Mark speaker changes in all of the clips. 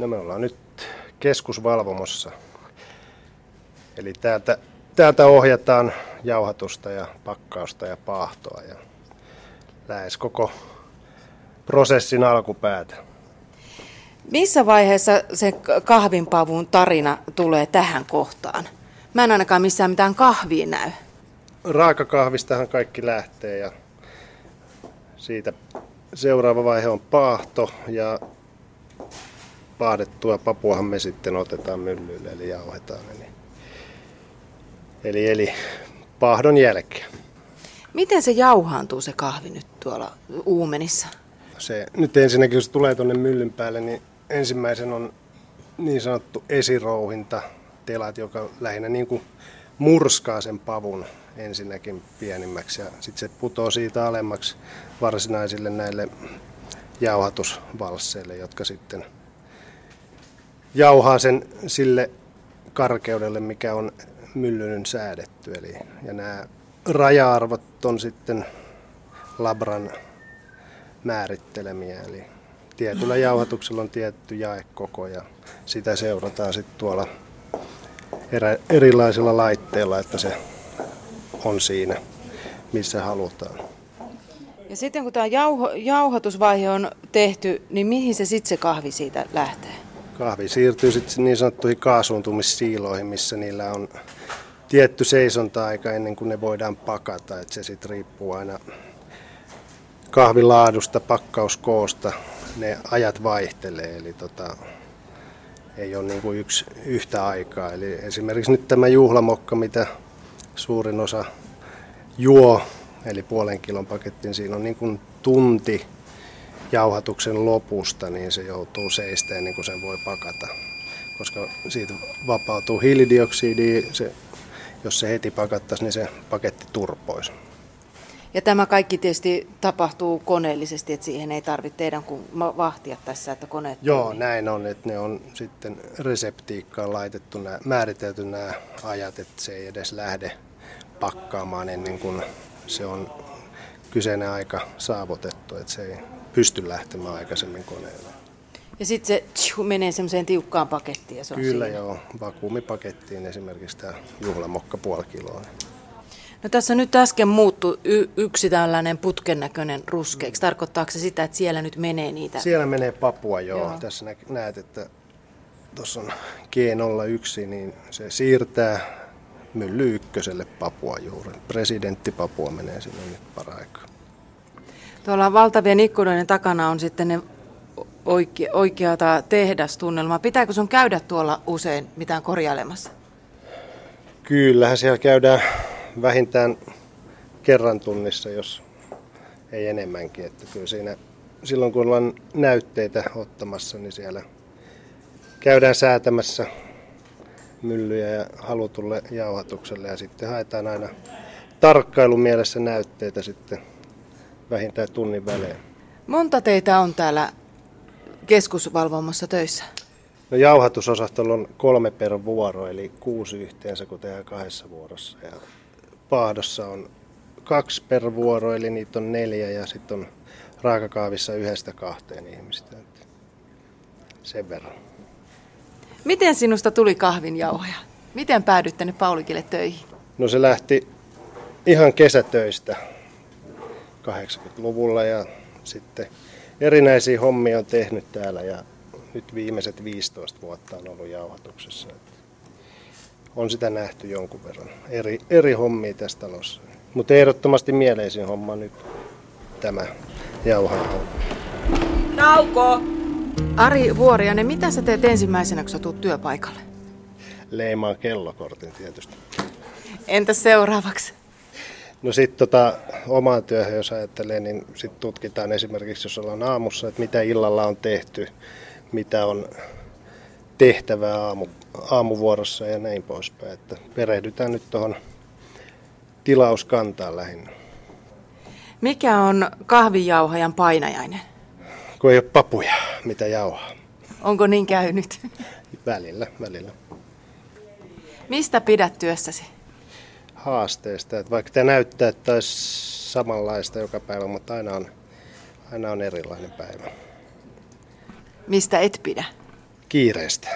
Speaker 1: No me ollaan nyt keskusvalvomossa. Eli täältä, täältä ohjataan jauhatusta ja pakkausta ja paahtoa ja lähes koko prosessin alkupäätä.
Speaker 2: Missä vaiheessa se kahvinpavun tarina tulee tähän kohtaan? Mä en ainakaan missään mitään kahvia näy.
Speaker 1: Raakakahvistahan kaikki lähtee ja siitä seuraava vaihe on paahto ja paadettua papuahan me sitten otetaan myllylle eli jauhetaan. Eli, eli, eli paahdon jälkeen.
Speaker 2: Miten se jauhaantuu se kahvi nyt tuolla uumenissa?
Speaker 1: Se, nyt ensinnäkin, jos tulee tuonne myllyn päälle, niin ensimmäisen on niin sanottu esirouhinta, telat, joka lähinnä niin kuin murskaa sen pavun ensinnäkin pienimmäksi ja sitten se putoo siitä alemmaksi varsinaisille näille jauhatusvalsseille, jotka sitten jauhaa sen sille karkeudelle, mikä on myllyn säädetty. Eli, ja nämä raja-arvot on sitten Labran määrittelemiä, eli tietyllä jauhatuksella on tietty jaekoko ja sitä seurataan sitten tuolla erilaisilla laitteilla, että se on siinä, missä halutaan.
Speaker 2: Ja sitten kun tämä jauho, jauhatusvaihe on tehty, niin mihin se sitten se kahvi siitä lähtee?
Speaker 1: Kahvi siirtyy sitten niin sanottuihin kaasuuntumissiiloihin, missä niillä on tietty seisonta-aika ennen kuin ne voidaan pakata. Et se sitten riippuu aina kahvilaadusta, pakkauskoosta. Ne ajat vaihtelee, eli tota, ei ole niin kuin yksi yhtä aikaa. Eli esimerkiksi nyt tämä juhlamokka, mitä suurin osa juo, eli puolen kilon pakettiin, siinä on niin kuin tunti jauhatuksen lopusta, niin se joutuu seisteen niin kuin sen voi pakata. Koska siitä vapautuu hiilidioksidi, se, jos se heti pakattaisiin, niin se paketti turpoisi.
Speaker 2: Ja tämä kaikki tietysti tapahtuu koneellisesti, että siihen ei tarvitse teidän kuin vahtia tässä, että koneet
Speaker 1: Joo, toimii. näin on, että ne on sitten reseptiikkaan laitettu, nämä, määritelty nämä ajat, että se ei edes lähde pakkaamaan ennen kuin se on kyseinen aika saavutettu, että se ei pysty lähtemään aikaisemmin koneelle.
Speaker 2: Ja sitten se tju, menee semmoiseen tiukkaan pakettiin ja se on
Speaker 1: Kyllä
Speaker 2: siinä.
Speaker 1: joo, vakuumipakettiin esimerkiksi tämä juhlamokka puoli kiloa.
Speaker 2: No tässä nyt äsken muuttu y- yksi tällainen putken näköinen ruskeiksi. Tarkoittaako se sitä, että siellä nyt menee niitä?
Speaker 1: Siellä menee papua joo. joo. Tässä näet, että tuossa on G01, niin se siirtää mylly ykköselle Papua juuri. Presidentti Papua menee sinne nyt paraikaa.
Speaker 2: Tuolla valtavien ikkunoiden takana on sitten ne oike- oikeata tehdastunnelmaa. Pitääkö sun käydä tuolla usein mitään korjailemassa?
Speaker 1: Kyllähän siellä käydään vähintään kerran tunnissa, jos ei enemmänkin. Että kyllä siinä, silloin kun ollaan näytteitä ottamassa, niin siellä käydään säätämässä myllyjä ja halutulle jauhatukselle ja sitten haetaan aina tarkkailumielessä näytteitä sitten vähintään tunnin välein.
Speaker 2: Monta teitä on täällä keskusvalvomassa töissä?
Speaker 1: No jauhatusosastolla on kolme per vuoro, eli kuusi yhteensä, kun tehdään kahdessa vuorossa. Ja paahdossa on kaksi per vuoro, eli niitä on neljä, ja sitten on raakakaavissa yhdestä kahteen ihmistä. Sen verran.
Speaker 2: Miten sinusta tuli kahvinjauhaja? Miten päädyit tänne Paulikille töihin?
Speaker 1: No se lähti ihan kesätöistä 80-luvulla ja sitten erinäisiä hommia on tehnyt täällä ja nyt viimeiset 15 vuotta on ollut jauhatuksessa. On sitä nähty jonkun verran. Eri, eri hommia tässä talossa. Mutta ehdottomasti mieleisin homma nyt tämä jauhan
Speaker 2: Nauko! Ari Vuorianen, mitä sä teet ensimmäisenä, kun sä tuut työpaikalle?
Speaker 1: Leimaan kellokortin tietysti.
Speaker 2: Entä seuraavaksi?
Speaker 1: No sitten tota, omaan työhön, jos ajattelee, niin sitten tutkitaan esimerkiksi, jos ollaan aamussa, että mitä illalla on tehty, mitä on tehtävää aamu, aamuvuorossa ja näin poispäin. Että perehdytään nyt tuohon tilauskantaan lähinnä.
Speaker 2: Mikä on kahvijauhajan painajainen?
Speaker 1: Kun ei ole papuja, mitä jauhaa.
Speaker 2: Onko niin käynyt?
Speaker 1: Välillä, välillä.
Speaker 2: Mistä pidät työssäsi?
Speaker 1: Haasteesta. Että vaikka tämä näyttää, että olisi samanlaista joka päivä, mutta aina on, aina on erilainen päivä.
Speaker 2: Mistä et pidä?
Speaker 1: kiireestä,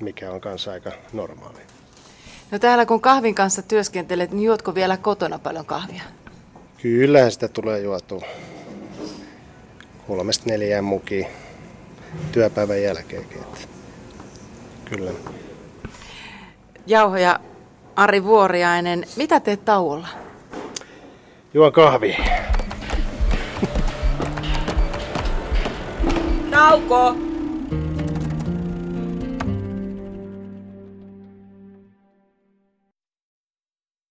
Speaker 1: mikä on kanssa aika normaali.
Speaker 2: No täällä kun kahvin kanssa työskentelet, niin juotko vielä kotona paljon kahvia?
Speaker 1: Kyllä sitä tulee juotua kolmesta neljään muki työpäivän jälkeenkin. Että kyllä.
Speaker 2: Jauhoja Ari Vuoriainen, mitä teet tauolla?
Speaker 1: Juon kahvi.
Speaker 3: Nauko!